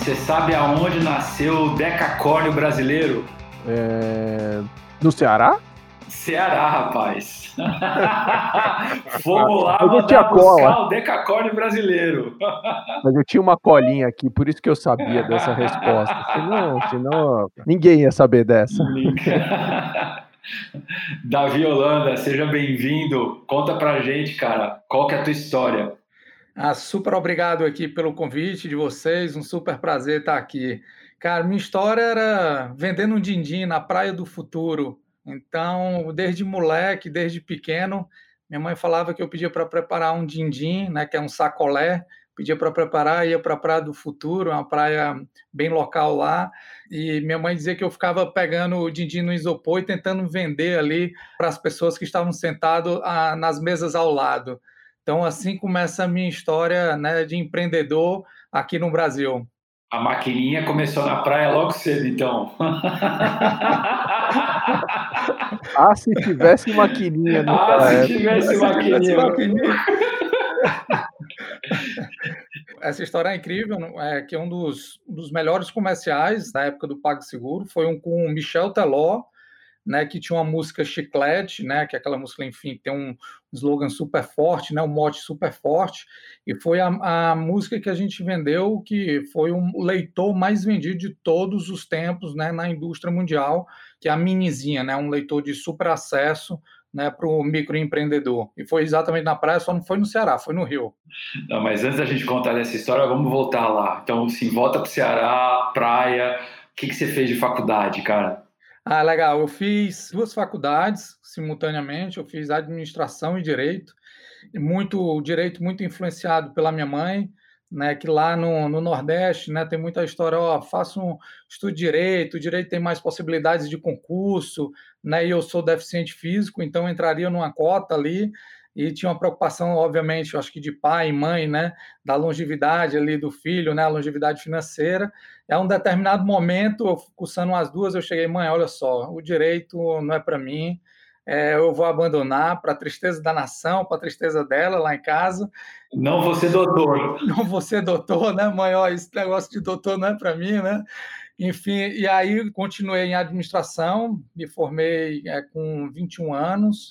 você sabe aonde nasceu o decacórnio brasileiro? É... No Ceará? Ceará, rapaz. Fomos lá eu mandar tinha buscar cola. o decacórnio brasileiro. Mas eu tinha uma colinha aqui, por isso que eu sabia dessa resposta. Senão, senão ninguém ia saber dessa. Davi Holanda, seja bem-vindo. Conta pra gente, cara, qual que é a tua história? Ah, super obrigado aqui pelo convite de vocês, um super prazer estar aqui. Cara, minha história era vendendo um din-din na Praia do Futuro. Então, desde moleque, desde pequeno, minha mãe falava que eu pedia para preparar um din-din, né, que é um sacolé, pedia para preparar, ia para a Praia do Futuro, uma praia bem local lá, e minha mãe dizia que eu ficava pegando o din-din no isopor e tentando vender ali para as pessoas que estavam sentadas ah, nas mesas ao lado. Então, assim começa a minha história né, de empreendedor aqui no Brasil. A maquininha começou na praia logo cedo, então. Ah, se tivesse maquininha no Ah, se tivesse Se tivesse maquininha. maquininha. Essa história é incrível, é que é um dos, um dos melhores comerciais da época do PagSeguro foi um com o Michel Teló, né, que tinha uma música Chiclete, né, que é aquela música, enfim, tem um slogan super forte, né, um mote super forte, e foi a, a música que a gente vendeu, que foi um leitor mais vendido de todos os tempos, né, na indústria mundial, que é a Minizinha, né, um leitor de super acesso, né, para o microempreendedor. E foi exatamente na praia, só não foi no Ceará, foi no Rio. Não, mas antes da gente contar essa história, vamos voltar lá. Então, assim, volta pro Ceará, praia. O que, que você fez de faculdade, cara? Ah, legal. Eu fiz duas faculdades simultaneamente. Eu fiz administração e direito. Muito direito muito influenciado pela minha mãe, né? Que lá no, no Nordeste, né? Tem muita história. Ó, faço um estudo de direito. O direito tem mais possibilidades de concurso, né? E eu sou deficiente físico, então entraria numa cota ali. E tinha uma preocupação, obviamente, eu acho que de pai e mãe, né? Da longevidade ali do filho, né? A longevidade financeira. É um determinado momento, eu cursando as duas, eu cheguei, mãe, olha só, o direito não é para mim, é, eu vou abandonar para a tristeza da nação, para a tristeza dela lá em casa. Não você, doutor. Não vou ser doutor, né, mãe? Ó, esse negócio de doutor não é para mim, né? Enfim, e aí continuei em administração, me formei é, com 21 anos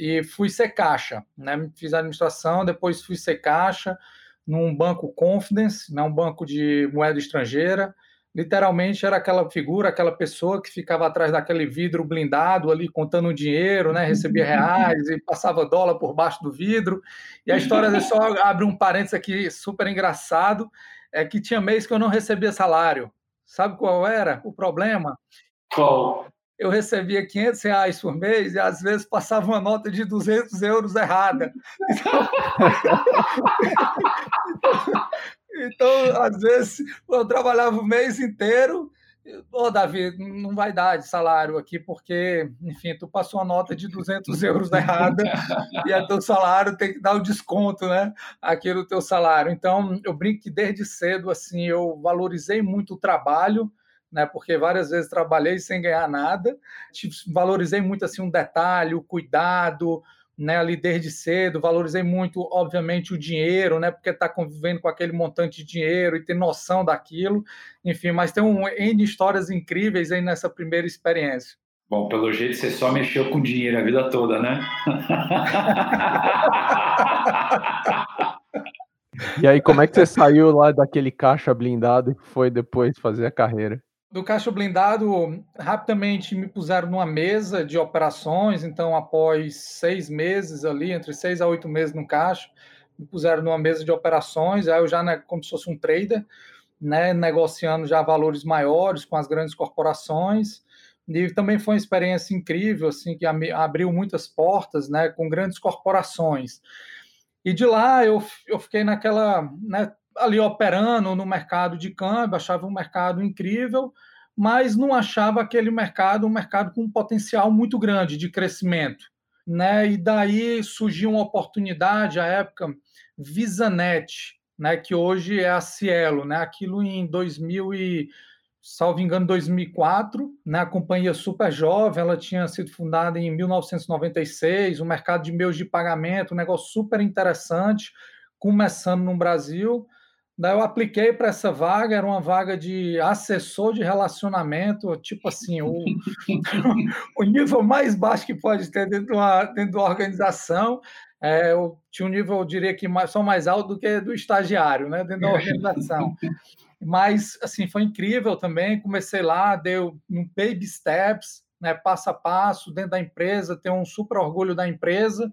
e fui ser caixa, né? Fiz administração, depois fui ser caixa num banco Confidence, né? um banco de moeda estrangeira. Literalmente era aquela figura, aquela pessoa que ficava atrás daquele vidro blindado ali contando dinheiro, né? Recebia reais e passava dólar por baixo do vidro. E a história, só abre um parênteses aqui super engraçado, é que tinha mês que eu não recebia salário. Sabe qual era o problema? Qual? Eu recebia 500 reais por mês e às vezes passava uma nota de 200 euros errada. Então, então, às vezes, eu trabalhava o mês inteiro. Ô, oh, Davi, não vai dar de salário aqui, porque, enfim, tu passou uma nota de 200 euros errada e é teu salário tem que dar o desconto, né? Aqui no teu salário. Então, eu brinco que desde cedo, assim, eu valorizei muito o trabalho, né? Porque várias vezes trabalhei sem ganhar nada. Valorizei muito, assim, um detalhe, o cuidado, né, ali desde cedo, valorizei muito, obviamente, o dinheiro, né, porque está convivendo com aquele montante de dinheiro e ter noção daquilo, enfim, mas tem um N histórias incríveis aí nessa primeira experiência. Bom, pelo jeito você só mexeu com dinheiro a vida toda, né? E aí, como é que você saiu lá daquele caixa blindado que foi depois fazer a carreira? Do caixa blindado, rapidamente me puseram numa mesa de operações, então após seis meses ali, entre seis a oito meses no caixa, me puseram numa mesa de operações, aí eu já, né, como se fosse um trader, né, negociando já valores maiores com as grandes corporações, e também foi uma experiência incrível, assim, que abriu muitas portas, né, com grandes corporações. E de lá eu, eu fiquei naquela, né, ali operando no mercado de câmbio, achava um mercado incrível, mas não achava aquele mercado um mercado com um potencial muito grande de crescimento. Né? E daí surgiu uma oportunidade, à época, VisaNet, né? que hoje é a Cielo, né? aquilo em 2000 e, salvo engano, 2004, né? a companhia super jovem, ela tinha sido fundada em 1996, um mercado de meios de pagamento, um negócio super interessante, começando no Brasil, Daí eu apliquei para essa vaga, era uma vaga de assessor de relacionamento, tipo assim, o, o nível mais baixo que pode ter dentro de uma, dentro de uma organização. É, eu tinha um nível, eu diria que mais, só mais alto do que do estagiário, né, dentro da organização. Mas, assim, foi incrível também. Comecei lá, deu um baby steps, né, passo a passo, dentro da empresa, tenho um super orgulho da empresa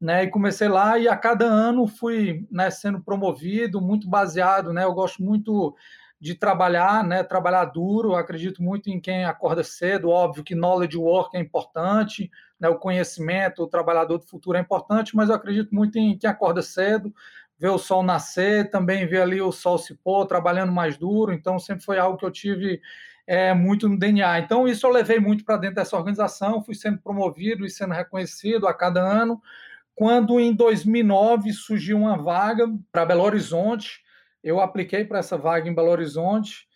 né? E comecei lá e a cada ano fui né, sendo promovido, muito baseado, né? Eu gosto muito de trabalhar, né? Trabalhar duro. Acredito muito em quem acorda cedo. Óbvio que knowledge work é importante, né? O conhecimento, o trabalhador do futuro é importante, mas eu acredito muito em quem acorda cedo, ver o sol nascer, também ver ali o sol se pôr, trabalhando mais duro. Então sempre foi algo que eu tive é, muito no DNA. Então, isso eu levei muito para dentro dessa organização, fui sendo promovido e sendo reconhecido a cada ano quando em 2009 surgiu uma vaga para Belo Horizonte. Eu apliquei para essa vaga em Belo Horizonte,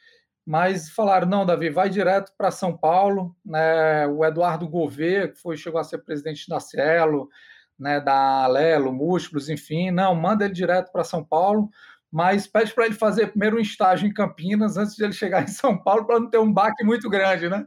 mas falaram: não, Davi, vai direto para São Paulo. Né? O Eduardo Gouveia, que foi, chegou a ser presidente da Cielo, né, da Alelo, Múltiplos, enfim, não, manda ele direto para São Paulo, mas pede para ele fazer primeiro um estágio em Campinas antes de ele chegar em São Paulo, para não ter um baque muito grande, né?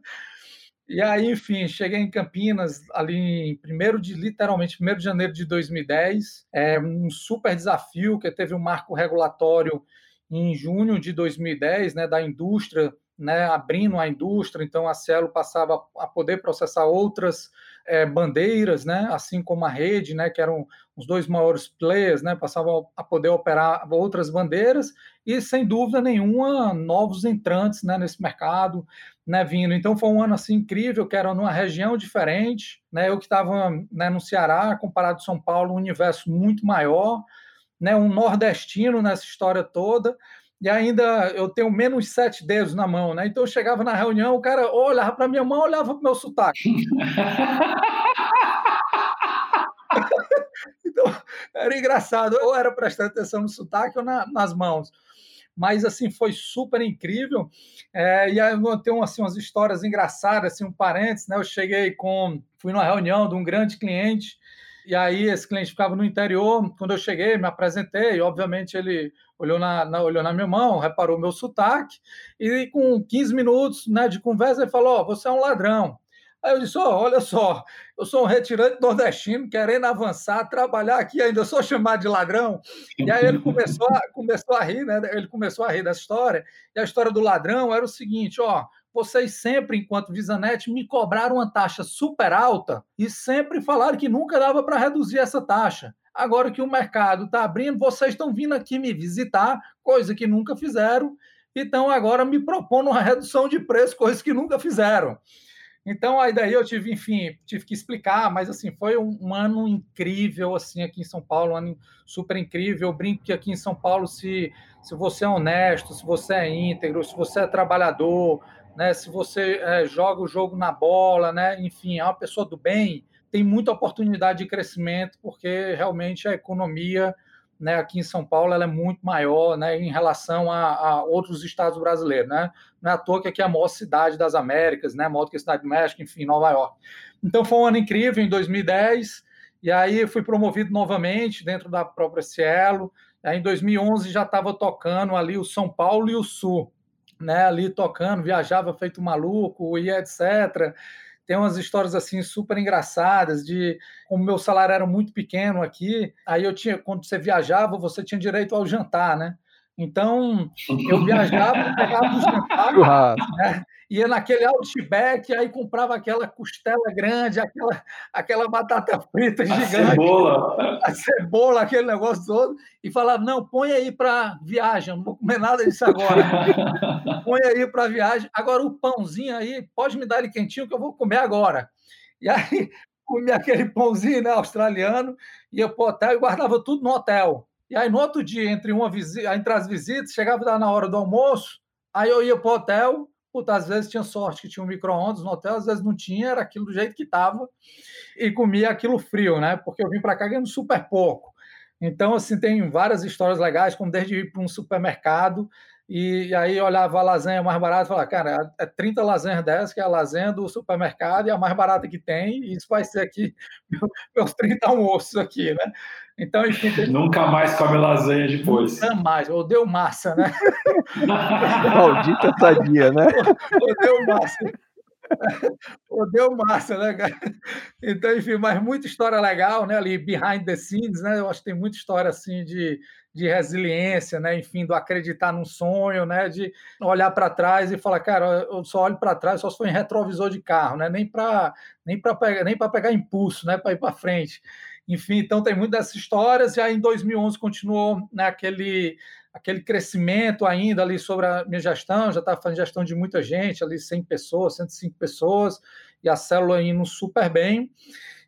E aí, enfim, cheguei em Campinas ali em primeiro de literalmente 1 de janeiro de 2010. É um super desafio que teve um marco regulatório em junho de 2010, né, da indústria, né, abrindo a indústria, então a Cielo passava a poder processar outras é, bandeiras, né, assim como a rede, né, que eram os dois maiores players, né, passavam a poder operar outras bandeiras. E sem dúvida nenhuma novos entrantes, né, nesse mercado, né, vindo. Então foi um ano assim incrível, que era numa região diferente, né, eu que estava né, no Ceará, comparado com São Paulo, um universo muito maior, né, um nordestino nessa história toda e ainda eu tenho menos sete dedos na mão, né? Então eu chegava na reunião, o cara olhava para minha mão, olhava para o meu sotaque. então era engraçado, ou era prestando atenção no sotaque ou na, nas mãos. Mas assim foi super incrível. É, e aí eu tenho assim umas histórias engraçadas, assim um parênteses, né? Eu cheguei com, fui numa reunião de um grande cliente e aí esse cliente ficava no interior. Quando eu cheguei, me apresentei, obviamente ele olhou na, na, olhou na minha mão, reparou meu sotaque, e com 15 minutos né, de conversa, ele falou: oh, você é um ladrão. Aí eu disse: oh, olha só, eu sou um retirante nordestino, querendo avançar, trabalhar aqui, ainda sou chamado de ladrão. E aí ele começou a, começou a rir, né? Ele começou a rir dessa história. E a história do ladrão era o seguinte: ó, vocês sempre, enquanto Visanet, me cobraram uma taxa super alta e sempre falaram que nunca dava para reduzir essa taxa. Agora que o mercado está abrindo, vocês estão vindo aqui me visitar, coisa que nunca fizeram, então agora me propondo uma redução de preço, coisa que nunca fizeram. Então, aí daí eu tive, enfim, tive que explicar, mas assim, foi um, um, ano incrível, assim, aqui em São Paulo, um ano super incrível. Eu brinco que aqui em São Paulo, se, se você é honesto, se você é íntegro, se você é trabalhador, né? Se você é, joga o jogo na bola, né? Enfim, é uma pessoa do bem, tem muita oportunidade de crescimento, porque realmente a economia né, aqui em São Paulo ela é muito maior né, em relação a, a, outros estados brasileiros. Né? Não é à toa que aqui é a maior cidade das Américas, né, maior do que a cidade do México, enfim, Nova York. Então foi um ano incrível em 2010, e aí fui promovido novamente dentro da própria Cielo. Aí em 2011 já estava tocando ali o São Paulo e o Sul né, ali tocando, viajava feito maluco e etc. Tem umas histórias assim super engraçadas de como meu salário era muito pequeno aqui, aí eu tinha quando você viajava, você tinha direito ao jantar, né? Então, eu viajava, pegava o jantar, né? ia naquele Outback, aí comprava aquela costela grande, aquela, aquela batata frita a gigante. Cebola. A cebola, aquele negócio todo, e falava, não, põe aí para viagem, não vou comer nada disso agora. põe aí para viagem. Agora o pãozinho aí, pode me dar ele quentinho que eu vou comer agora. E aí comia aquele pãozinho né, australiano, ia para o hotel e guardava tudo no hotel. E aí, no outro dia, entre, uma visita, entre as visitas, chegava na hora do almoço, aí eu ia para o hotel, puta, às vezes tinha sorte que tinha um micro-ondas no hotel, às vezes não tinha, era aquilo do jeito que estava, e comia aquilo frio, né? Porque eu vim para cá ganhando super pouco. Então, assim, tem várias histórias legais, como desde ir para um supermercado, e, aí olhava a lasanha mais barata e falava, cara, é 30 lasanhas dessas, que é a lasanha do supermercado e a mais barata que tem, e isso vai ser aqui meus 30 almoços aqui, né? Então, enfim. Tem... Nunca mais come lasanha depois. Nunca mais, odeio massa, né? Maldita sadia, né? odeio massa. Odeio massa, né, cara? Então, enfim, mas muita história legal, né? Ali behind the scenes, né? Eu acho que tem muita história assim de, de resiliência, né? Enfim, do acreditar num sonho, né? De olhar para trás e falar, cara, eu só olho para trás, só se for em retrovisor de carro, né? Nem para nem para pegar nem para pegar impulso, né? Para ir para frente. Enfim, então tem muitas dessas histórias. E aí em 2011 continuou né, aquele aquele crescimento ainda ali sobre a minha gestão, já estava fazendo gestão de muita gente, ali 100 pessoas, 105 pessoas, e a célula indo super bem.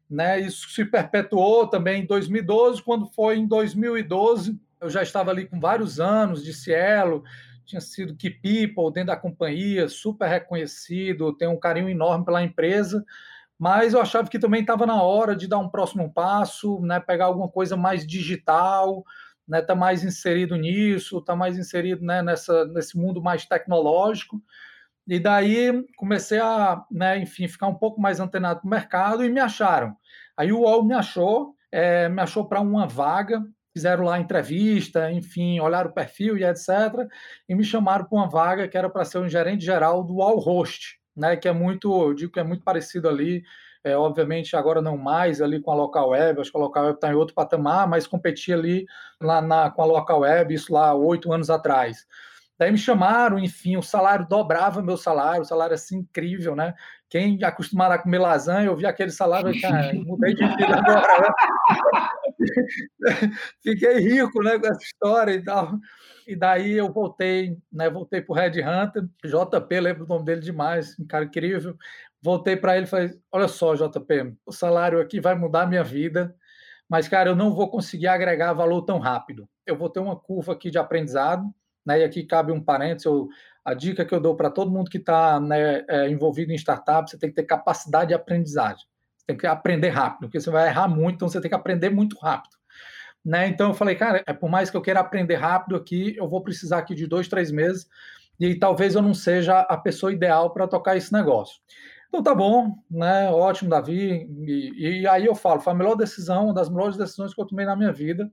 Né? Isso se perpetuou também em 2012, quando foi em 2012, eu já estava ali com vários anos de Cielo, tinha sido Key People dentro da companhia, super reconhecido, tenho um carinho enorme pela empresa, mas eu achava que também estava na hora de dar um próximo passo, né, pegar alguma coisa mais digital, né, tá mais inserido nisso, está mais inserido né, nessa, nesse mundo mais tecnológico. E daí comecei a, né, enfim, ficar um pouco mais antenado com o mercado e me acharam. Aí o UOL me achou, é, me achou para uma vaga, fizeram lá entrevista, enfim, olharam o perfil e etc. E me chamaram para uma vaga que era para ser um gerente geral do UOL Host, né, que é muito, eu digo que é muito parecido ali é, obviamente agora não mais ali com a local web, acho que a local web está em outro patamar, mas competia ali lá na, com a local web, isso lá oito anos atrás. Daí me chamaram, enfim, o salário dobrava meu salário, o salário assim incrível, né? Quem acostumado a comer lasanha, eu vi aquele salário, cara, mudei de vida agora. Né? Fiquei rico, né, com essa história e tal. E daí eu voltei, né? Voltei para o Red Hunter, JP, lembro o nome dele demais, um cara incrível. Voltei para ele e falei: Olha só, JP, o salário aqui vai mudar a minha vida, mas, cara, eu não vou conseguir agregar valor tão rápido. Eu vou ter uma curva aqui de aprendizado, né? E aqui cabe um parênteses. Eu, a dica que eu dou para todo mundo que está né, é, envolvido em startup: você tem que ter capacidade de aprendizagem. Você tem que aprender rápido, porque você vai errar muito, então você tem que aprender muito rápido. Né? Então eu falei, cara, é por mais que eu queira aprender rápido aqui, eu vou precisar aqui de dois, três meses e talvez eu não seja a pessoa ideal para tocar esse negócio. Então tá bom, né? Ótimo, Davi. E, e, aí eu falo, foi a melhor decisão, uma das melhores decisões que eu tomei na minha vida,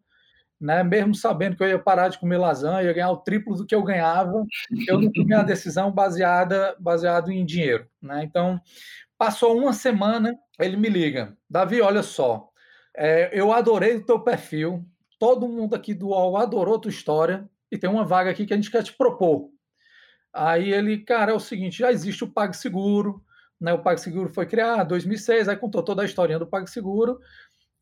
né? Mesmo sabendo que eu ia parar de comer lasanha, ia ganhar o triplo do que eu ganhava, eu não tomei a decisão baseada baseado em dinheiro, né? Então passou uma semana, ele me liga, Davi, olha só, é, eu adorei o teu perfil, todo mundo aqui do UOL adorou tua história e tem uma vaga aqui que a gente quer te propor. Aí ele, cara, é o seguinte, já existe o PagSeguro, né, o PagSeguro foi criado em 2006, aí contou toda a historinha do PagSeguro,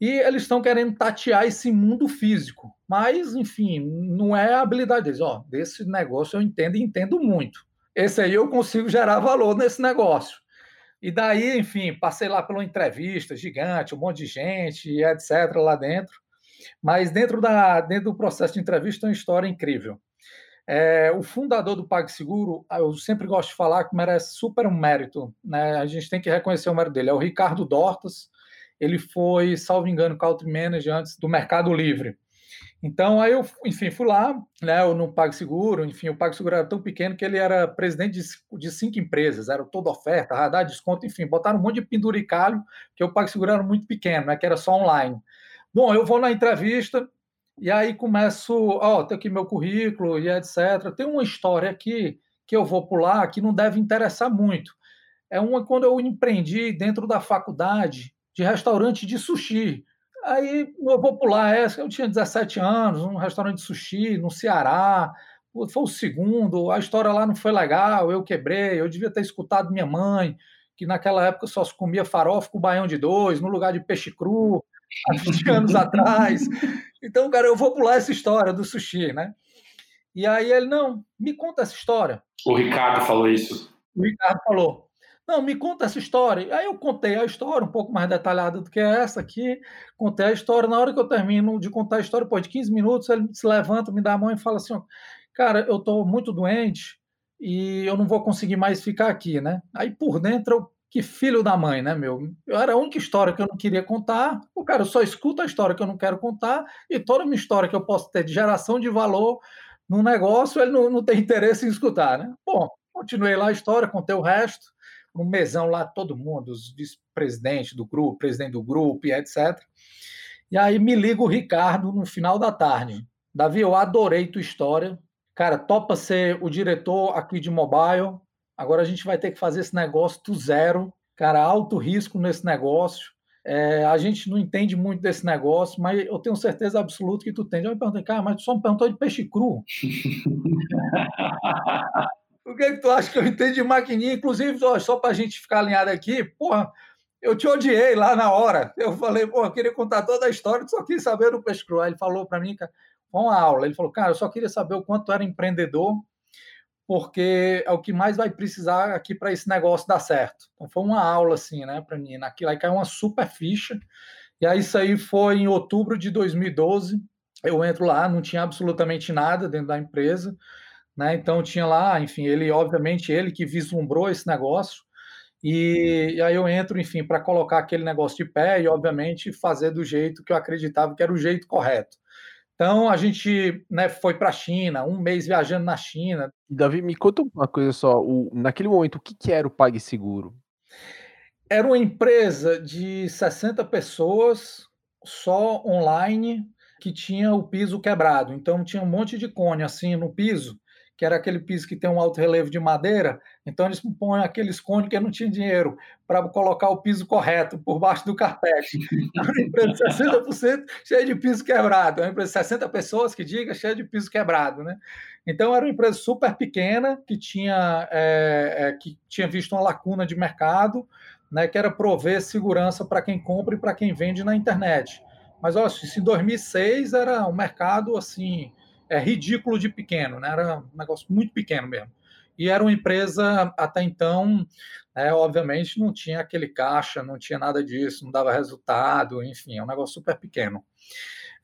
e eles estão querendo tatear esse mundo físico. Mas, enfim, não é a habilidade deles. Ó, desse negócio eu entendo e entendo muito. Esse aí eu consigo gerar valor nesse negócio. E daí, enfim, passei lá pela entrevista gigante, um monte de gente, etc., lá dentro. Mas dentro, da, dentro do processo de entrevista, é uma história incrível. É, o fundador do PagSeguro, eu sempre gosto de falar que merece super um mérito, né? A gente tem que reconhecer o mérito dele. É o Ricardo Dortas. Ele foi, salvo engano, country manager antes do Mercado Livre. Então, aí eu, enfim, fui lá, né, no PagSeguro, enfim, o PagSeguro era tão pequeno que ele era presidente de, de cinco empresas, era toda oferta, radar, desconto, enfim, botaram um monte de penduricalho, porque o PagSeguro era muito pequeno, né, que era só online. Bom, eu vou na entrevista, e aí começo, ó, oh, tem aqui meu currículo e etc. Tem uma história aqui que eu vou pular que não deve interessar muito. É uma quando eu empreendi dentro da faculdade de restaurante de sushi. Aí eu vou pular essa, eu tinha 17 anos, um restaurante de sushi no Ceará, foi o segundo, a história lá não foi legal, eu quebrei, eu devia ter escutado minha mãe, que naquela época só se comia farofa com baião de dois, no lugar de peixe cru, há 20 anos atrás. Então, cara, eu vou pular essa história do sushi, né? E aí ele, não, me conta essa história. O Ricardo falou isso. O Ricardo falou, não, me conta essa história. Aí eu contei a história, um pouco mais detalhada do que essa aqui. Contei a história. Na hora que eu termino de contar a história, depois de 15 minutos, ele se levanta, me dá a mão e fala assim: Cara, eu estou muito doente e eu não vou conseguir mais ficar aqui, né? Aí por dentro eu que filho da mãe, né, meu? Eu era a única história que eu não queria contar. O cara só escuta a história que eu não quero contar e toda a minha história que eu posso ter de geração de valor, no negócio, ele não, não tem interesse em escutar, né? Bom, continuei lá a história, contei o resto, um mesão lá, todo mundo, os vice-presidentes do grupo, presidente do grupo etc. E aí me liga o Ricardo no final da tarde. Davi, eu adorei tua história. Cara, topa ser o diretor aqui de mobile. Agora a gente vai ter que fazer esse negócio do zero. Cara, alto risco nesse negócio. É, a gente não entende muito desse negócio, mas eu tenho certeza absoluta que tu entende. Eu me perguntei, cara, mas tu só me perguntou de peixe cru. o que, é que tu acha que eu entendo de maquininha? Inclusive, só para a gente ficar alinhado aqui, porra, eu te odiei lá na hora. Eu falei, pô, eu queria contar toda a história, só quis saber do peixe cru. Aí ele falou para mim, foi uma aula. Ele falou, cara, eu só queria saber o quanto era empreendedor porque é o que mais vai precisar aqui para esse negócio dar certo. Então foi uma aula assim, né, para mim. Naquilo aí caiu uma super ficha. E aí isso aí foi em outubro de 2012. Eu entro lá, não tinha absolutamente nada dentro da empresa, né? Então tinha lá, enfim, ele obviamente ele que vislumbrou esse negócio. E, e aí eu entro, enfim, para colocar aquele negócio de pé e obviamente fazer do jeito que eu acreditava que era o jeito correto. Então a gente né, foi para a China, um mês viajando na China. Davi, me conta uma coisa só. O, naquele momento, o que, que era o PagSeguro? Era uma empresa de 60 pessoas, só online, que tinha o piso quebrado. Então tinha um monte de cone assim no piso que era aquele piso que tem um alto relevo de madeira, então eles põem aqueles cones que não tinha dinheiro para colocar o piso correto por baixo do carpete. uma empresa de 60% cheia de piso quebrado, uma empresa de 60 pessoas que diga cheia de piso quebrado, né? Então era uma empresa super pequena que tinha é, é, que tinha visto uma lacuna de mercado, né? Que era prover segurança para quem compra e para quem vende na internet. Mas olha, isso em 2006 era um mercado assim é, ridículo de pequeno, né? Era um negócio muito pequeno mesmo. E era uma empresa, até então, né, obviamente, não tinha aquele caixa, não tinha nada disso, não dava resultado, enfim, é um negócio super pequeno.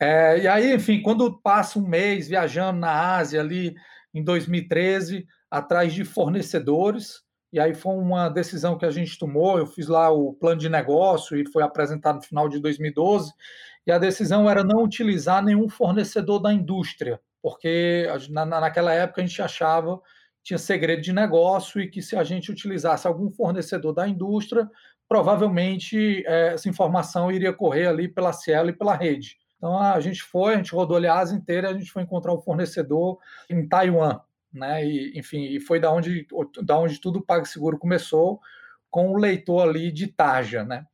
É, e aí, enfim, quando passa um mês viajando na Ásia ali em 2013, atrás de fornecedores, e aí foi uma decisão que a gente tomou, eu fiz lá o plano de negócio e foi apresentado no final de 2012, e a decisão era não utilizar nenhum fornecedor da indústria, porque na, naquela época a gente achava tinha segredo de negócio e que se a gente utilizasse algum fornecedor da indústria, provavelmente é, essa informação iria correr ali pela Cielo e pela rede. Então a gente foi, a gente rodou a Ásia inteira, a gente foi encontrar o fornecedor em Taiwan, né? E, enfim, e foi da onde, da onde tudo o PagSeguro começou, com o leitor ali de Taja, né?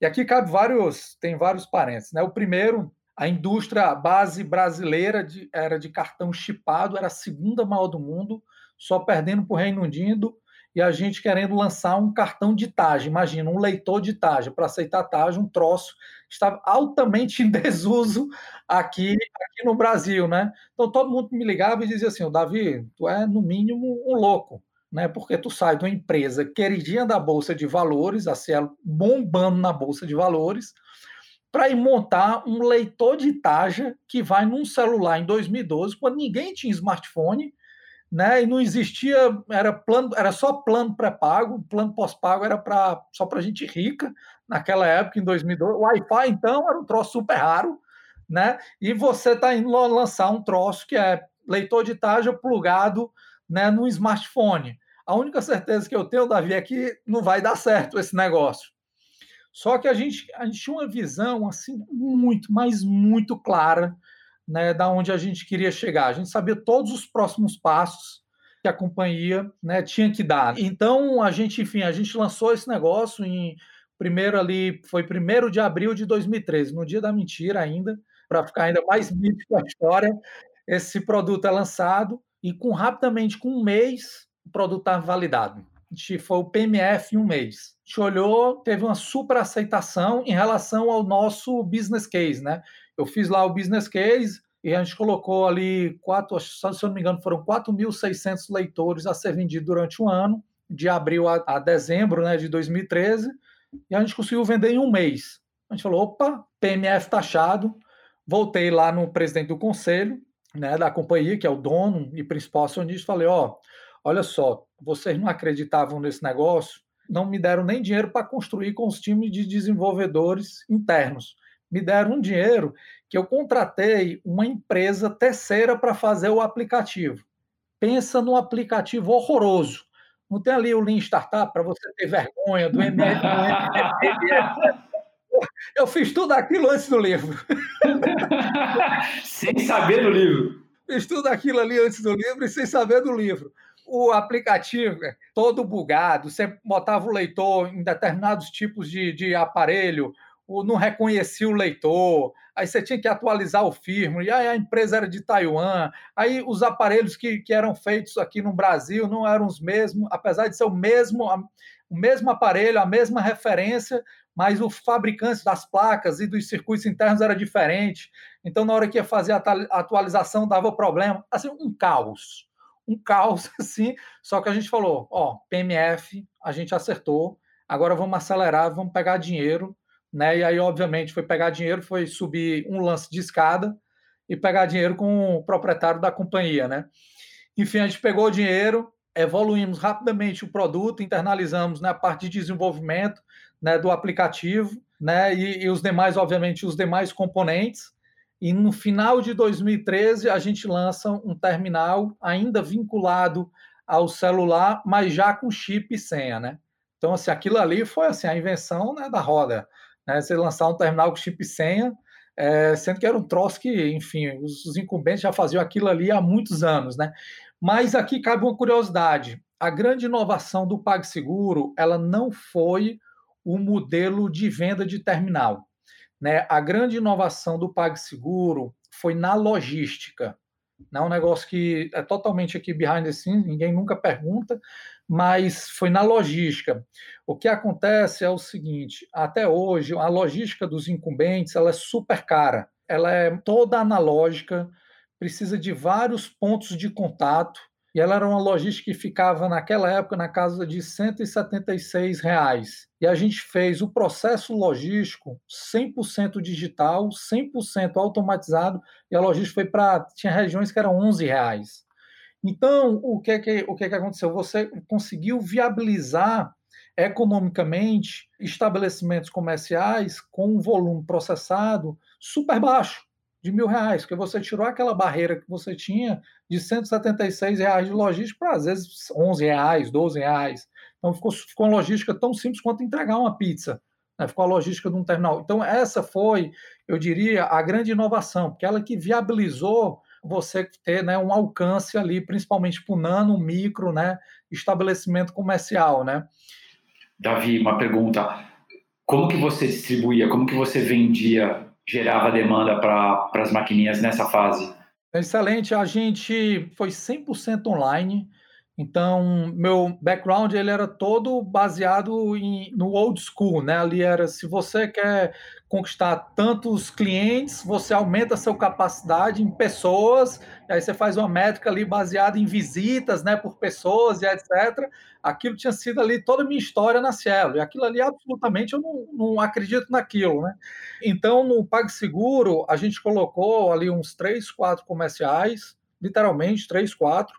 E aqui cabe vários, tem vários parênteses, né? O primeiro a indústria base brasileira de, era de cartão chipado, era a segunda maior do mundo, só perdendo para o Reino Unido, e a gente querendo lançar um cartão de TAG. Imagina, um leitor de TAG, para aceitar TAG, um troço estava altamente em desuso aqui, aqui no Brasil, né? Então todo mundo me ligava e dizia assim, Davi, tu é no mínimo um louco, né? Porque tu sai de uma empresa queridinha da Bolsa de Valores, a Cielo bombando na Bolsa de Valores, para ir montar um leitor de taja que vai num celular em 2012, quando ninguém tinha smartphone, né? E não existia, era plano, era só plano pré-pago, plano pós-pago era para só para gente rica naquela época, em 2012. O Wi-Fi então era um troço super raro, né? E você está indo lançar um troço que é leitor de taja plugado, né, no smartphone. A única certeza que eu tenho, Davi, é que não vai dar certo esse negócio. Só que a gente, a gente tinha uma visão assim muito, mas muito clara né, da onde a gente queria chegar. A gente sabia todos os próximos passos que a companhia né, tinha que dar. Então a gente, enfim, a gente lançou esse negócio em primeiro ali foi primeiro de abril de 2013, no dia da mentira ainda, para ficar ainda mais mítico a história. Esse produto é lançado e com rapidamente com um mês o produto estava validado gente foi o PMF em um mês. A gente olhou, teve uma super aceitação em relação ao nosso business case, né? Eu fiz lá o business case e a gente colocou ali, quatro, se eu não me engano, foram 4.600 leitores a ser vendidos durante um ano, de abril a, a dezembro né, de 2013, e a gente conseguiu vender em um mês. A gente falou, opa, PMF taxado, voltei lá no presidente do conselho, né, da companhia, que é o dono e principal acionista, falei, ó, oh, olha só, vocês não acreditavam nesse negócio, não me deram nem dinheiro para construir com os times de desenvolvedores internos. me deram um dinheiro que eu contratei uma empresa terceira para fazer o aplicativo. Pensa num aplicativo horroroso. Não tem ali o Lean Startup para você ter vergonha do ML. Eu fiz tudo aquilo antes do livro. sem saber do livro. Fiz tudo aquilo ali antes do livro e sem saber do livro. O aplicativo é todo bugado, você botava o leitor em determinados tipos de, de aparelho, não reconhecia o leitor, aí você tinha que atualizar o firmware, e aí a empresa era de Taiwan, aí os aparelhos que, que eram feitos aqui no Brasil não eram os mesmos, apesar de ser o mesmo, o mesmo aparelho, a mesma referência, mas o fabricante das placas e dos circuitos internos era diferente. Então, na hora que ia fazer a atualização, dava problema. Assim, um caos. Um caos, assim. Só que a gente falou: ó, PMF, a gente acertou, agora vamos acelerar, vamos pegar dinheiro. Né? E aí, obviamente, foi pegar dinheiro, foi subir um lance de escada e pegar dinheiro com o proprietário da companhia. Né? Enfim, a gente pegou o dinheiro, evoluímos rapidamente o produto, internalizamos na né, parte de desenvolvimento né, do aplicativo, né, e, e, os demais, obviamente, os demais componentes. E no final de 2013 a gente lança um terminal ainda vinculado ao celular, mas já com chip e senha, né? Então, assim, aquilo ali foi assim a invenção né, da roda, né? Você lançar um terminal com chip e senha, é, sendo que era um troço que, enfim, os, os incumbentes já faziam aquilo ali há muitos anos, né? Mas aqui cabe uma curiosidade. A grande inovação do PagSeguro, ela não foi o modelo de venda de terminal. Né? A grande inovação do PagSeguro foi na logística. É um negócio que é totalmente aqui behind the scenes, ninguém nunca pergunta, mas foi na logística. O que acontece é o seguinte: até hoje, a logística dos incumbentes ela é super cara, ela é toda analógica, precisa de vários pontos de contato e ela era uma logística que ficava naquela época na casa de 176 reais. E a gente fez o processo logístico 100% digital, 100% automatizado, e a logística foi para tinha regiões que eram 11 reais. Então, o que é que, o que, é que aconteceu? Você conseguiu viabilizar economicamente estabelecimentos comerciais com um volume processado super baixo de mil reais, porque você tirou aquela barreira que você tinha de 176 reais de logística para, às vezes, 11 reais, 12 reais. Então, ficou, ficou uma logística tão simples quanto entregar uma pizza. Né? Ficou a logística de um terminal. Então, essa foi, eu diria, a grande inovação, porque ela que viabilizou você ter né, um alcance ali, principalmente para o nano, micro, né, estabelecimento comercial, né? Davi, uma pergunta. Como que você distribuía, como que você vendia gerava demanda para as maquininhas nessa fase? Excelente, a gente foi 100% online, então meu background ele era todo baseado em, no old school, né? Ali era se você quer conquistar tantos clientes, você aumenta a sua capacidade em pessoas, aí você faz uma métrica ali baseada em visitas, né, por pessoas e etc. Aquilo tinha sido ali toda a minha história na Cielo, e aquilo ali absolutamente eu não, não acredito naquilo, né? Então, no PagSeguro, a gente colocou ali uns três, quatro comerciais, literalmente três, quatro,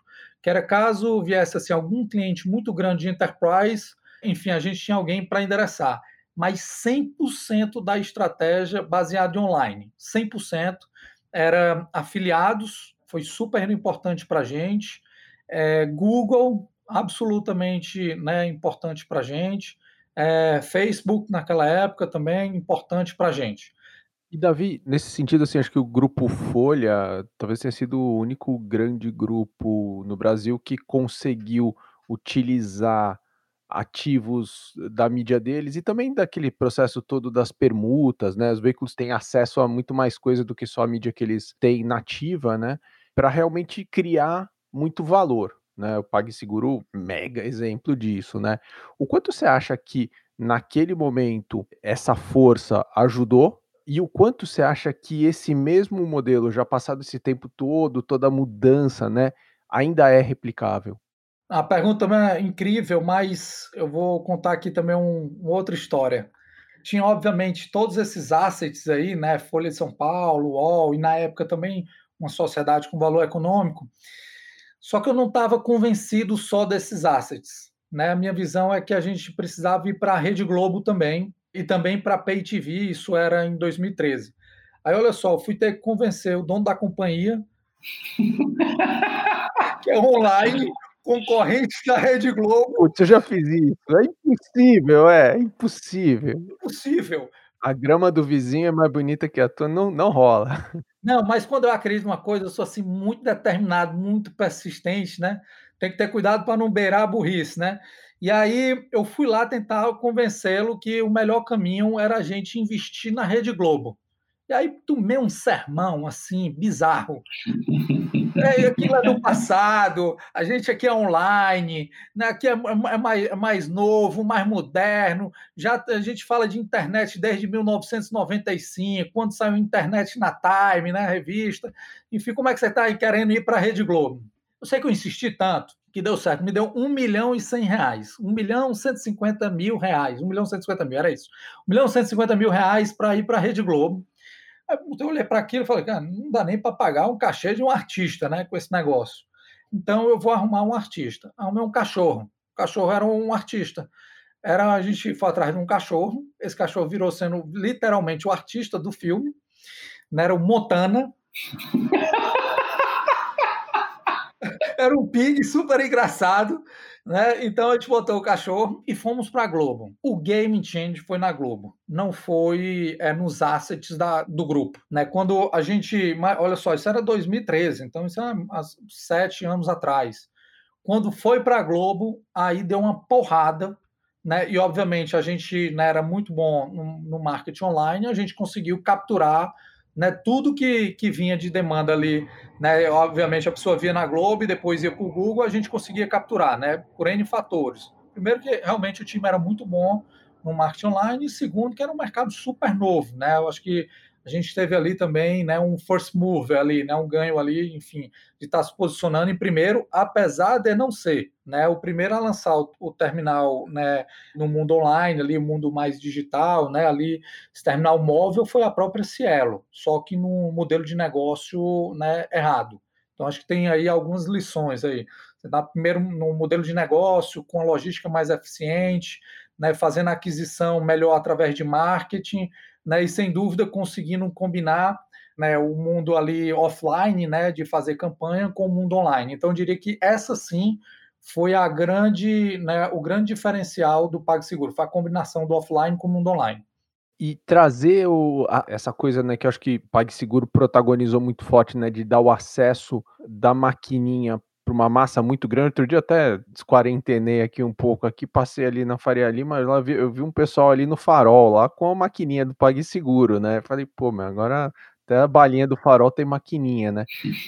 que era caso viesse assim algum cliente muito grande de enterprise, enfim, a gente tinha alguém para endereçar mas 100% da estratégia baseada em online. 100% era afiliados, foi super importante para a gente. É, Google, absolutamente né, importante para a gente. É, Facebook, naquela época, também importante para a gente. E Davi, nesse sentido, assim, acho que o grupo Folha talvez tenha sido o único grande grupo no Brasil que conseguiu utilizar ativos da mídia deles e também daquele processo todo das permutas, né? Os veículos têm acesso a muito mais coisa do que só a mídia que eles têm nativa, né? Para realmente criar muito valor, né? O PagSeguro, mega exemplo disso, né? O quanto você acha que naquele momento essa força ajudou e o quanto você acha que esse mesmo modelo, já passado esse tempo todo, toda a mudança, né, ainda é replicável? A pergunta também é incrível, mas eu vou contar aqui também um, uma outra história. Tinha, obviamente, todos esses assets aí, né? Folha de São Paulo, UOL, e na época também uma sociedade com valor econômico. Só que eu não estava convencido só desses assets. Né? A minha visão é que a gente precisava ir para a Rede Globo também. E também para Pay TV, isso era em 2013. Aí, olha só, eu fui ter que convencer o dono da companhia, que é online, concorrente da Rede Globo. Putz, eu já fiz isso. É impossível, é, impossível. Impossível. A grama do vizinho é mais bonita que a tua, não, não rola. Não, mas quando eu acredito numa coisa, eu sou assim muito determinado, muito persistente, né? Tem que ter cuidado para não beirar a burrice, né? E aí eu fui lá tentar convencê-lo que o melhor caminho era a gente investir na Rede Globo. E aí tomei um sermão assim, bizarro. É, aquilo é do passado, a gente aqui é online, né, aqui é, é, mais, é mais novo, mais moderno. Já a gente fala de internet desde 1995, quando saiu internet na Time, né, revista. Enfim, como é que você está aí querendo ir para a Rede Globo? Eu sei que eu insisti tanto que deu certo, me deu 1 milhão e 100 reais, 1 milhão e 150 mil reais, 1 milhão e 150 mil, era isso. 1 milhão e 150 mil reais para ir para a Rede Globo. Aí eu olhei para aquilo e falei, cara, não dá nem para pagar um cachê de um artista, né, com esse negócio. Então eu vou arrumar um artista. Arrumei um cachorro. O cachorro era um artista. Era a gente foi atrás de um cachorro. Esse cachorro virou sendo literalmente o artista do filme. Né, era o Montana. Era um pig super engraçado. Né? Então a gente botou o cachorro e fomos para a Globo. O game change foi na Globo, não foi é, nos assets da, do grupo. Né? Quando a gente. Olha só, isso era 2013, então isso era sete anos atrás. Quando foi para a Globo, aí deu uma porrada. Né? E obviamente a gente né, era muito bom no, no marketing online, a gente conseguiu capturar né, tudo que, que vinha de demanda ali, né, obviamente a pessoa via na Globo e depois ia para o Google, a gente conseguia capturar, né, por N fatores. Primeiro que realmente o time era muito bom no marketing online e segundo que era um mercado super novo, né, eu acho que a gente teve ali também né, um first move ali, né, um ganho ali, enfim, de estar tá se posicionando em primeiro, apesar de não ser né, o primeiro a lançar o, o terminal né, no mundo online, ali, o mundo mais digital, né, ali, esse terminal móvel foi a própria Cielo, só que no modelo de negócio né, errado. Então, acho que tem aí algumas lições aí. Você dá primeiro no modelo de negócio, com a logística mais eficiente, né, fazendo a aquisição melhor através de marketing, né, e sem dúvida conseguindo combinar né, o mundo ali offline, né, de fazer campanha com o mundo online. Então, eu diria que essa sim foi a grande, né, o grande diferencial do PagSeguro, foi a combinação do offline com o mundo online. E trazer o, a, essa coisa, né, que eu acho que PagSeguro protagonizou muito forte, né, de dar o acesso da maquininha para uma massa muito grande. Outro dia até desquarentenei aqui um pouco aqui, passei ali na Faria Lima, lá vi, eu vi um pessoal ali no farol, lá com a maquininha do PagSeguro, né? Falei, pô, mas agora até a balinha do farol tem maquininha, né?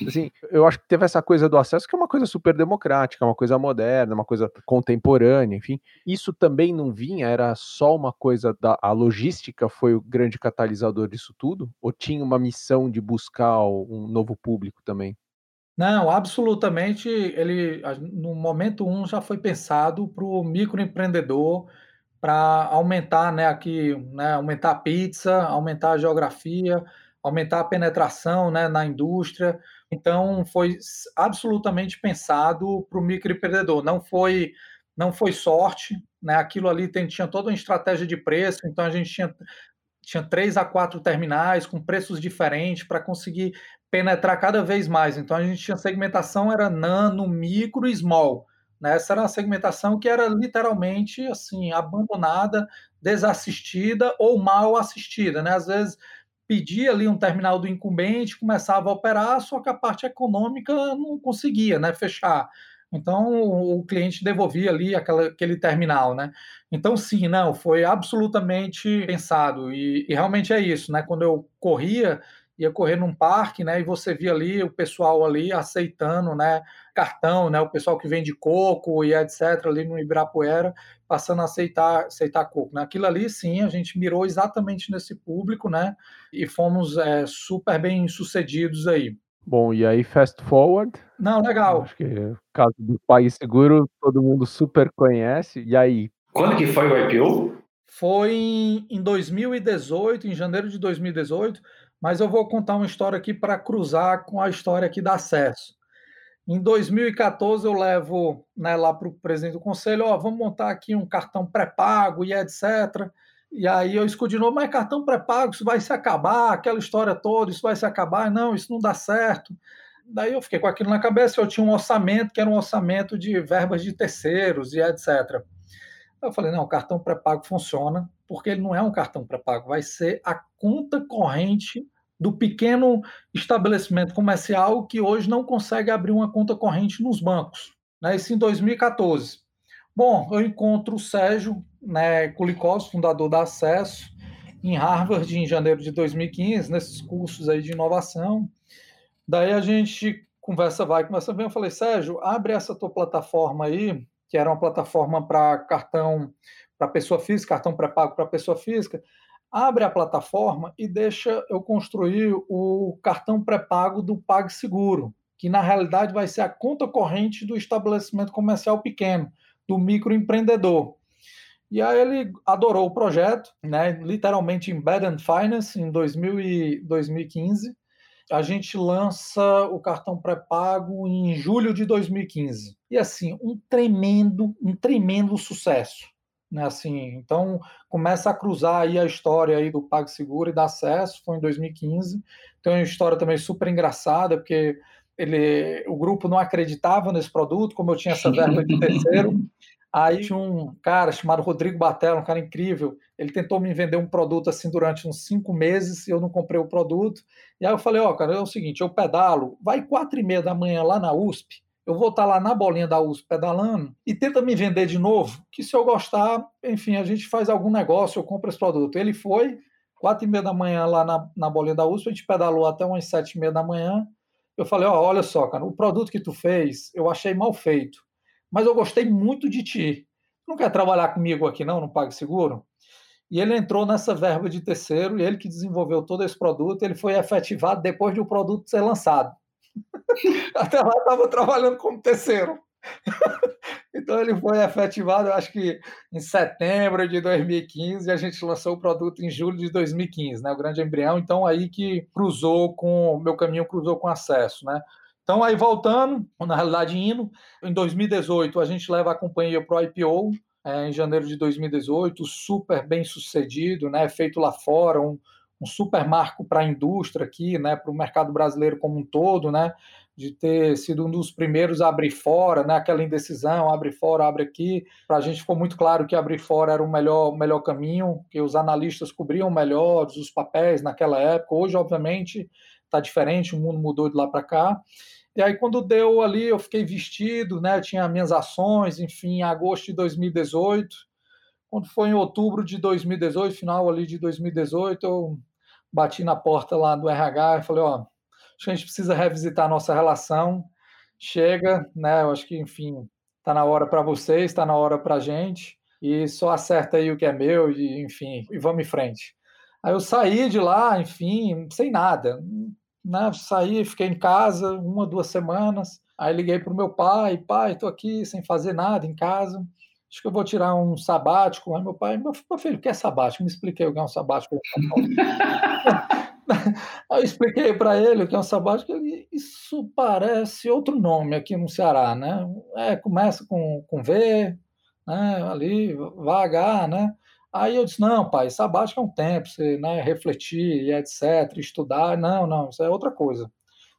Assim, eu acho que teve essa coisa do acesso que é uma coisa super democrática, uma coisa moderna, uma coisa contemporânea, enfim. Isso também não vinha, era só uma coisa da a logística foi o grande catalisador disso tudo? Ou tinha uma missão de buscar um novo público também? Não, absolutamente. Ele, no momento um, já foi pensado para o microempreendedor, para aumentar, né, aqui, né, aumentar a pizza, aumentar a geografia, aumentar a penetração, né, na indústria. Então, foi absolutamente pensado para o microempreendedor. Não foi, não foi sorte, né? Aquilo ali tem, tinha toda uma estratégia de preço. Então, a gente tinha tinha três a quatro terminais com preços diferentes para conseguir penetrar cada vez mais. Então a gente tinha segmentação era nano, micro e small. Né? Essa era uma segmentação que era literalmente assim abandonada, desassistida ou mal assistida. Né? Às vezes pedia ali um terminal do incumbente, começava a operar, só que a parte econômica não conseguia né, fechar. Então o cliente devolvia ali aquela, aquele terminal, né? Então sim, não, foi absolutamente pensado e, e realmente é isso, né? Quando eu corria ia correr num parque, né? E você via ali o pessoal ali aceitando, né? Cartão, né? O pessoal que vende coco e etc. ali no Ibirapuera passando a aceitar, aceitar coco. Né? Aquilo ali, sim, a gente mirou exatamente nesse público, né? E fomos é, super bem sucedidos aí. Bom, e aí, fast forward. Não, legal. Acho que o caso do PagSeguro todo mundo super conhece. E aí? Quando que foi o IPO? Foi em 2018, em janeiro de 2018 mas eu vou contar uma história aqui para cruzar com a história aqui da acesso. Em 2014, eu levo né, lá para o presidente do conselho: ó, vamos montar aqui um cartão pré-pago e etc. E aí eu escuto de novo, mas cartão pré-pago, isso vai se acabar, aquela história toda, isso vai se acabar, não, isso não dá certo. Daí eu fiquei com aquilo na cabeça, eu tinha um orçamento que era um orçamento de verbas de terceiros e etc. Eu falei, não, cartão pré-pago funciona, porque ele não é um cartão pré-pago, vai ser a conta corrente do pequeno estabelecimento comercial que hoje não consegue abrir uma conta corrente nos bancos. Né? Isso em 2014. Bom, eu encontro o Sérgio né, Kulikov, fundador da Acesso, em Harvard em janeiro de 2015, nesses cursos aí de inovação. Daí a gente conversa vai, conversa vem. Eu falei, Sérgio, abre essa tua plataforma aí, que era uma plataforma para cartão para pessoa física, cartão pré-pago para pessoa física. Abre a plataforma e deixa eu construir o cartão pré-pago do PagSeguro, que na realidade vai ser a conta corrente do estabelecimento comercial pequeno, do microempreendedor. E aí ele adorou o projeto, né? literalmente Embedded Finance, em 2000 e 2015. A gente lança o cartão pré-pago em julho de 2015. E assim, um tremendo, um tremendo sucesso. Né, assim, então começa a cruzar aí a história aí do PagSeguro e da Acesso, foi em 2015. Tem uma história também super engraçada, porque ele, o grupo não acreditava nesse produto, como eu tinha essa verba de terceiro, Aí tinha um cara chamado Rodrigo Batella, um cara incrível. Ele tentou me vender um produto assim durante uns cinco meses e eu não comprei o produto. E aí eu falei, ó, oh, cara, é o seguinte, eu pedalo, vai quatro e meia da manhã lá na USP, eu vou estar tá lá na bolinha da USP pedalando e tenta me vender de novo, que se eu gostar, enfim, a gente faz algum negócio, eu compro esse produto. Ele foi, quatro e meia da manhã lá na, na bolinha da USP, a gente pedalou até umas sete e meia da manhã. Eu falei, ó, oh, olha só, cara, o produto que tu fez, eu achei mal feito mas eu gostei muito de ti. Não quer trabalhar comigo aqui não, no PagSeguro? E ele entrou nessa verba de terceiro, e ele que desenvolveu todo esse produto, ele foi efetivado depois de o produto ser lançado. Até lá estava trabalhando como terceiro. então ele foi efetivado, acho que em setembro de 2015, e a gente lançou o produto em julho de 2015, né? O grande embrião, então aí que cruzou com, meu caminho cruzou com acesso, né? Então, aí voltando, na realidade indo, em 2018 a gente leva a companhia para o IPO, é, em janeiro de 2018, super bem sucedido, né, feito lá fora, um, um super marco para a indústria aqui, né, para o mercado brasileiro como um todo, né, de ter sido um dos primeiros a abrir fora, né, aquela indecisão, abre fora, abre aqui. Para a gente ficou muito claro que abrir fora era o melhor, o melhor caminho, que os analistas cobriam melhor os papéis naquela época. Hoje, obviamente, está diferente, o mundo mudou de lá para cá. E aí, quando deu ali, eu fiquei vestido, né? tinha minhas ações, enfim, em agosto de 2018. Quando foi em outubro de 2018, final ali de 2018, eu bati na porta lá do RH e falei: Ó, acho que a gente precisa revisitar a nossa relação. Chega, né? Eu acho que, enfim, está na hora para vocês, está na hora para a gente. E só acerta aí o que é meu, e, enfim, e vamos em frente. Aí eu saí de lá, enfim, sem nada né, saí, fiquei em casa uma, duas semanas. Aí liguei para o meu pai, pai, estou aqui sem fazer nada em casa. Acho que eu vou tirar um sabático. Aí meu pai, meu filho, o que é sabático? Me expliquei o que é um sabático. Aí eu expliquei para ele o que é um sabático. Ele, isso parece outro nome aqui no Ceará, né? É, começa com, com V, né? ali, vagar, né? Aí eu disse, não, pai, sabático é um tempo, você né, refletir etc, estudar. Não, não, isso é outra coisa.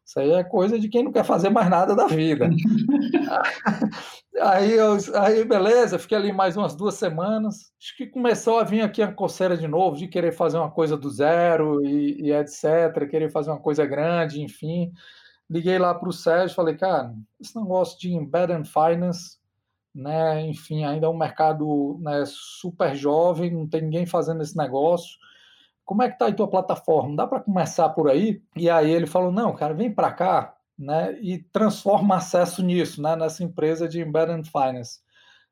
Isso aí é coisa de quem não quer fazer mais nada da vida. aí, eu, aí, beleza, fiquei ali mais umas duas semanas. Acho que começou a vir aqui a coceira de novo, de querer fazer uma coisa do zero e, e etc, querer fazer uma coisa grande, enfim. Liguei lá para o Sérgio, falei, cara, esse negócio de embedded finance né? Enfim, ainda é um mercado né, super jovem, não tem ninguém fazendo esse negócio. Como é que está a tua plataforma? Dá para começar por aí? E aí ele falou: não, cara, vem para cá, né? E transforma acesso nisso, né? Nessa empresa de embedded finance.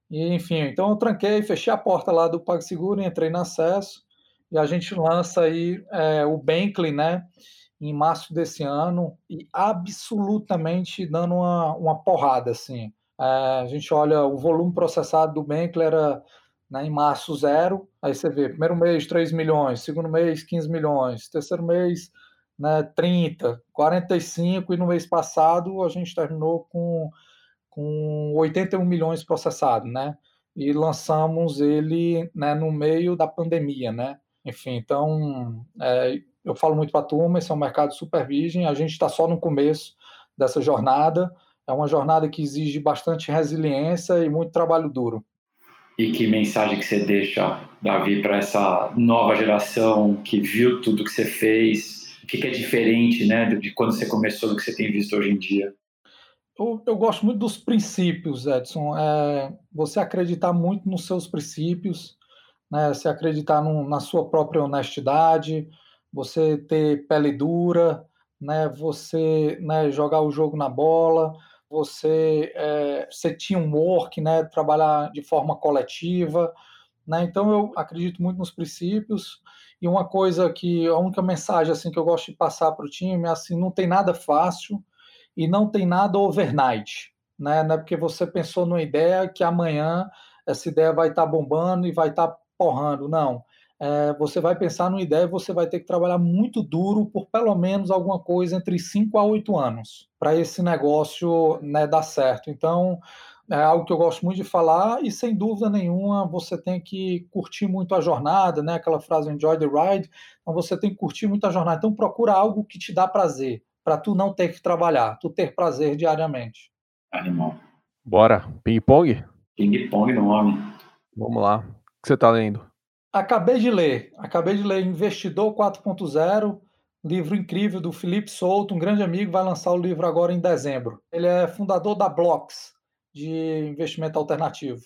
E, enfim, então eu tranquei, fechei a porta lá do PagSeguro, entrei no acesso e a gente lança aí é, o Bankly, né? Em março desse ano e absolutamente dando uma, uma porrada, assim. É, a gente olha o volume processado do Bankler era né, em março zero, aí você vê, primeiro mês 3 milhões, segundo mês 15 milhões, terceiro mês né, 30, 45 e no mês passado a gente terminou com, com 81 milhões processados, né? e lançamos ele né, no meio da pandemia, né? Enfim, então é, eu falo muito para a turma, esse é um mercado super virgem, a gente está só no começo dessa jornada, é uma jornada que exige bastante resiliência e muito trabalho duro. E que mensagem que você deixa, Davi, para essa nova geração que viu tudo que você fez? O que, que é diferente né, de quando você começou do que você tem visto hoje em dia? Eu, eu gosto muito dos princípios, Edson. É, você acreditar muito nos seus princípios, né, você acreditar na sua própria honestidade, você ter pele dura, né, você né, jogar o jogo na bola, você é, ser teamwork, né, trabalhar de forma coletiva. Né? Então, eu acredito muito nos princípios. E uma coisa que, a única mensagem assim que eu gosto de passar para o time é assim, não tem nada fácil e não tem nada overnight. Né? Não é porque você pensou numa ideia que amanhã essa ideia vai estar tá bombando e vai estar tá porrando. Não é, você vai pensar numa ideia e você vai ter que trabalhar muito duro por pelo menos alguma coisa entre 5 a 8 anos para esse negócio né, dar certo. Então, é algo que eu gosto muito de falar e sem dúvida nenhuma você tem que curtir muito a jornada, né? Aquela frase enjoy the ride. Então você tem que curtir muito a jornada. Então procura algo que te dá prazer, para tu não ter que trabalhar, tu ter prazer diariamente. Animal. Bora, ping pong? Ping pong no nome. Vamos lá. O que você está lendo? Acabei de ler, acabei de ler Investidor 4.0, livro incrível do Felipe Souto, um grande amigo, vai lançar o livro agora em dezembro. Ele é fundador da Blocks, de investimento alternativo.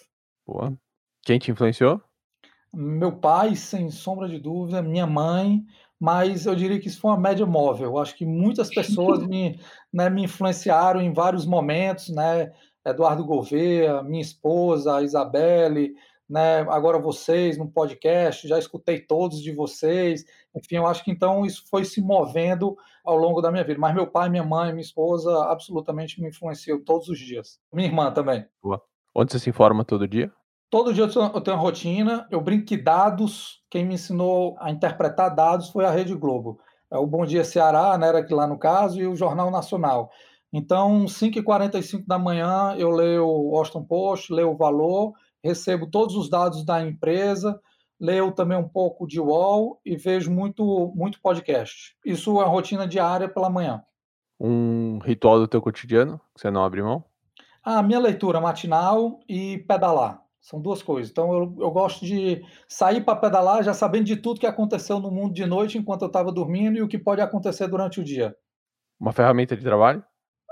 Boa. Quem te influenciou? Meu pai, sem sombra de dúvida, minha mãe, mas eu diria que isso foi uma média móvel. Acho que muitas pessoas me, né, me influenciaram em vários momentos, né? Eduardo Gouveia, minha esposa, a Isabelle, né, agora vocês no podcast, já escutei todos de vocês, enfim, eu acho que então isso foi se movendo ao longo da minha vida. Mas meu pai, minha mãe, minha esposa absolutamente me influenciam todos os dias. Minha irmã também. Boa. Onde você se informa todo dia? Todo dia eu tenho uma rotina, eu brinco que dados, quem me ensinou a interpretar dados foi a Rede Globo. É o Bom Dia Ceará, né, era que lá no caso, e o Jornal Nacional. Então, 5h45 da manhã, eu leio o Washington Post, leio o Valor, recebo todos os dados da empresa, leio também um pouco de UOL e vejo muito, muito podcast. Isso é uma rotina diária pela manhã. Um ritual do teu cotidiano que você não abre mão? A minha leitura matinal e pedalar. São duas coisas. Então eu, eu gosto de sair para pedalar já sabendo de tudo que aconteceu no mundo de noite enquanto eu estava dormindo e o que pode acontecer durante o dia. Uma ferramenta de trabalho?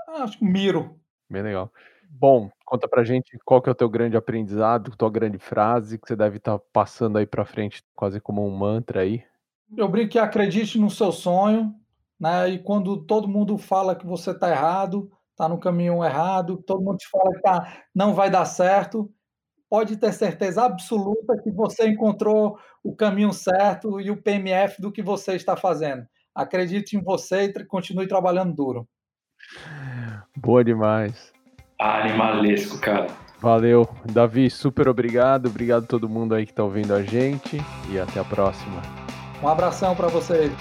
Ah, acho que miro. Bem legal. Bom, conta pra gente qual que é o teu grande aprendizado, tua grande frase que você deve estar tá passando aí para frente, quase como um mantra aí. Eu brinco que acredite no seu sonho, né? E quando todo mundo fala que você está errado, está no caminho errado, todo mundo te fala que tá, não vai dar certo, pode ter certeza absoluta que você encontrou o caminho certo e o PMF do que você está fazendo. Acredite em você e continue trabalhando duro. Boa demais. Animalesco, cara. Valeu. Davi, super obrigado. Obrigado a todo mundo aí que está ouvindo a gente. E até a próxima. Um abração para vocês.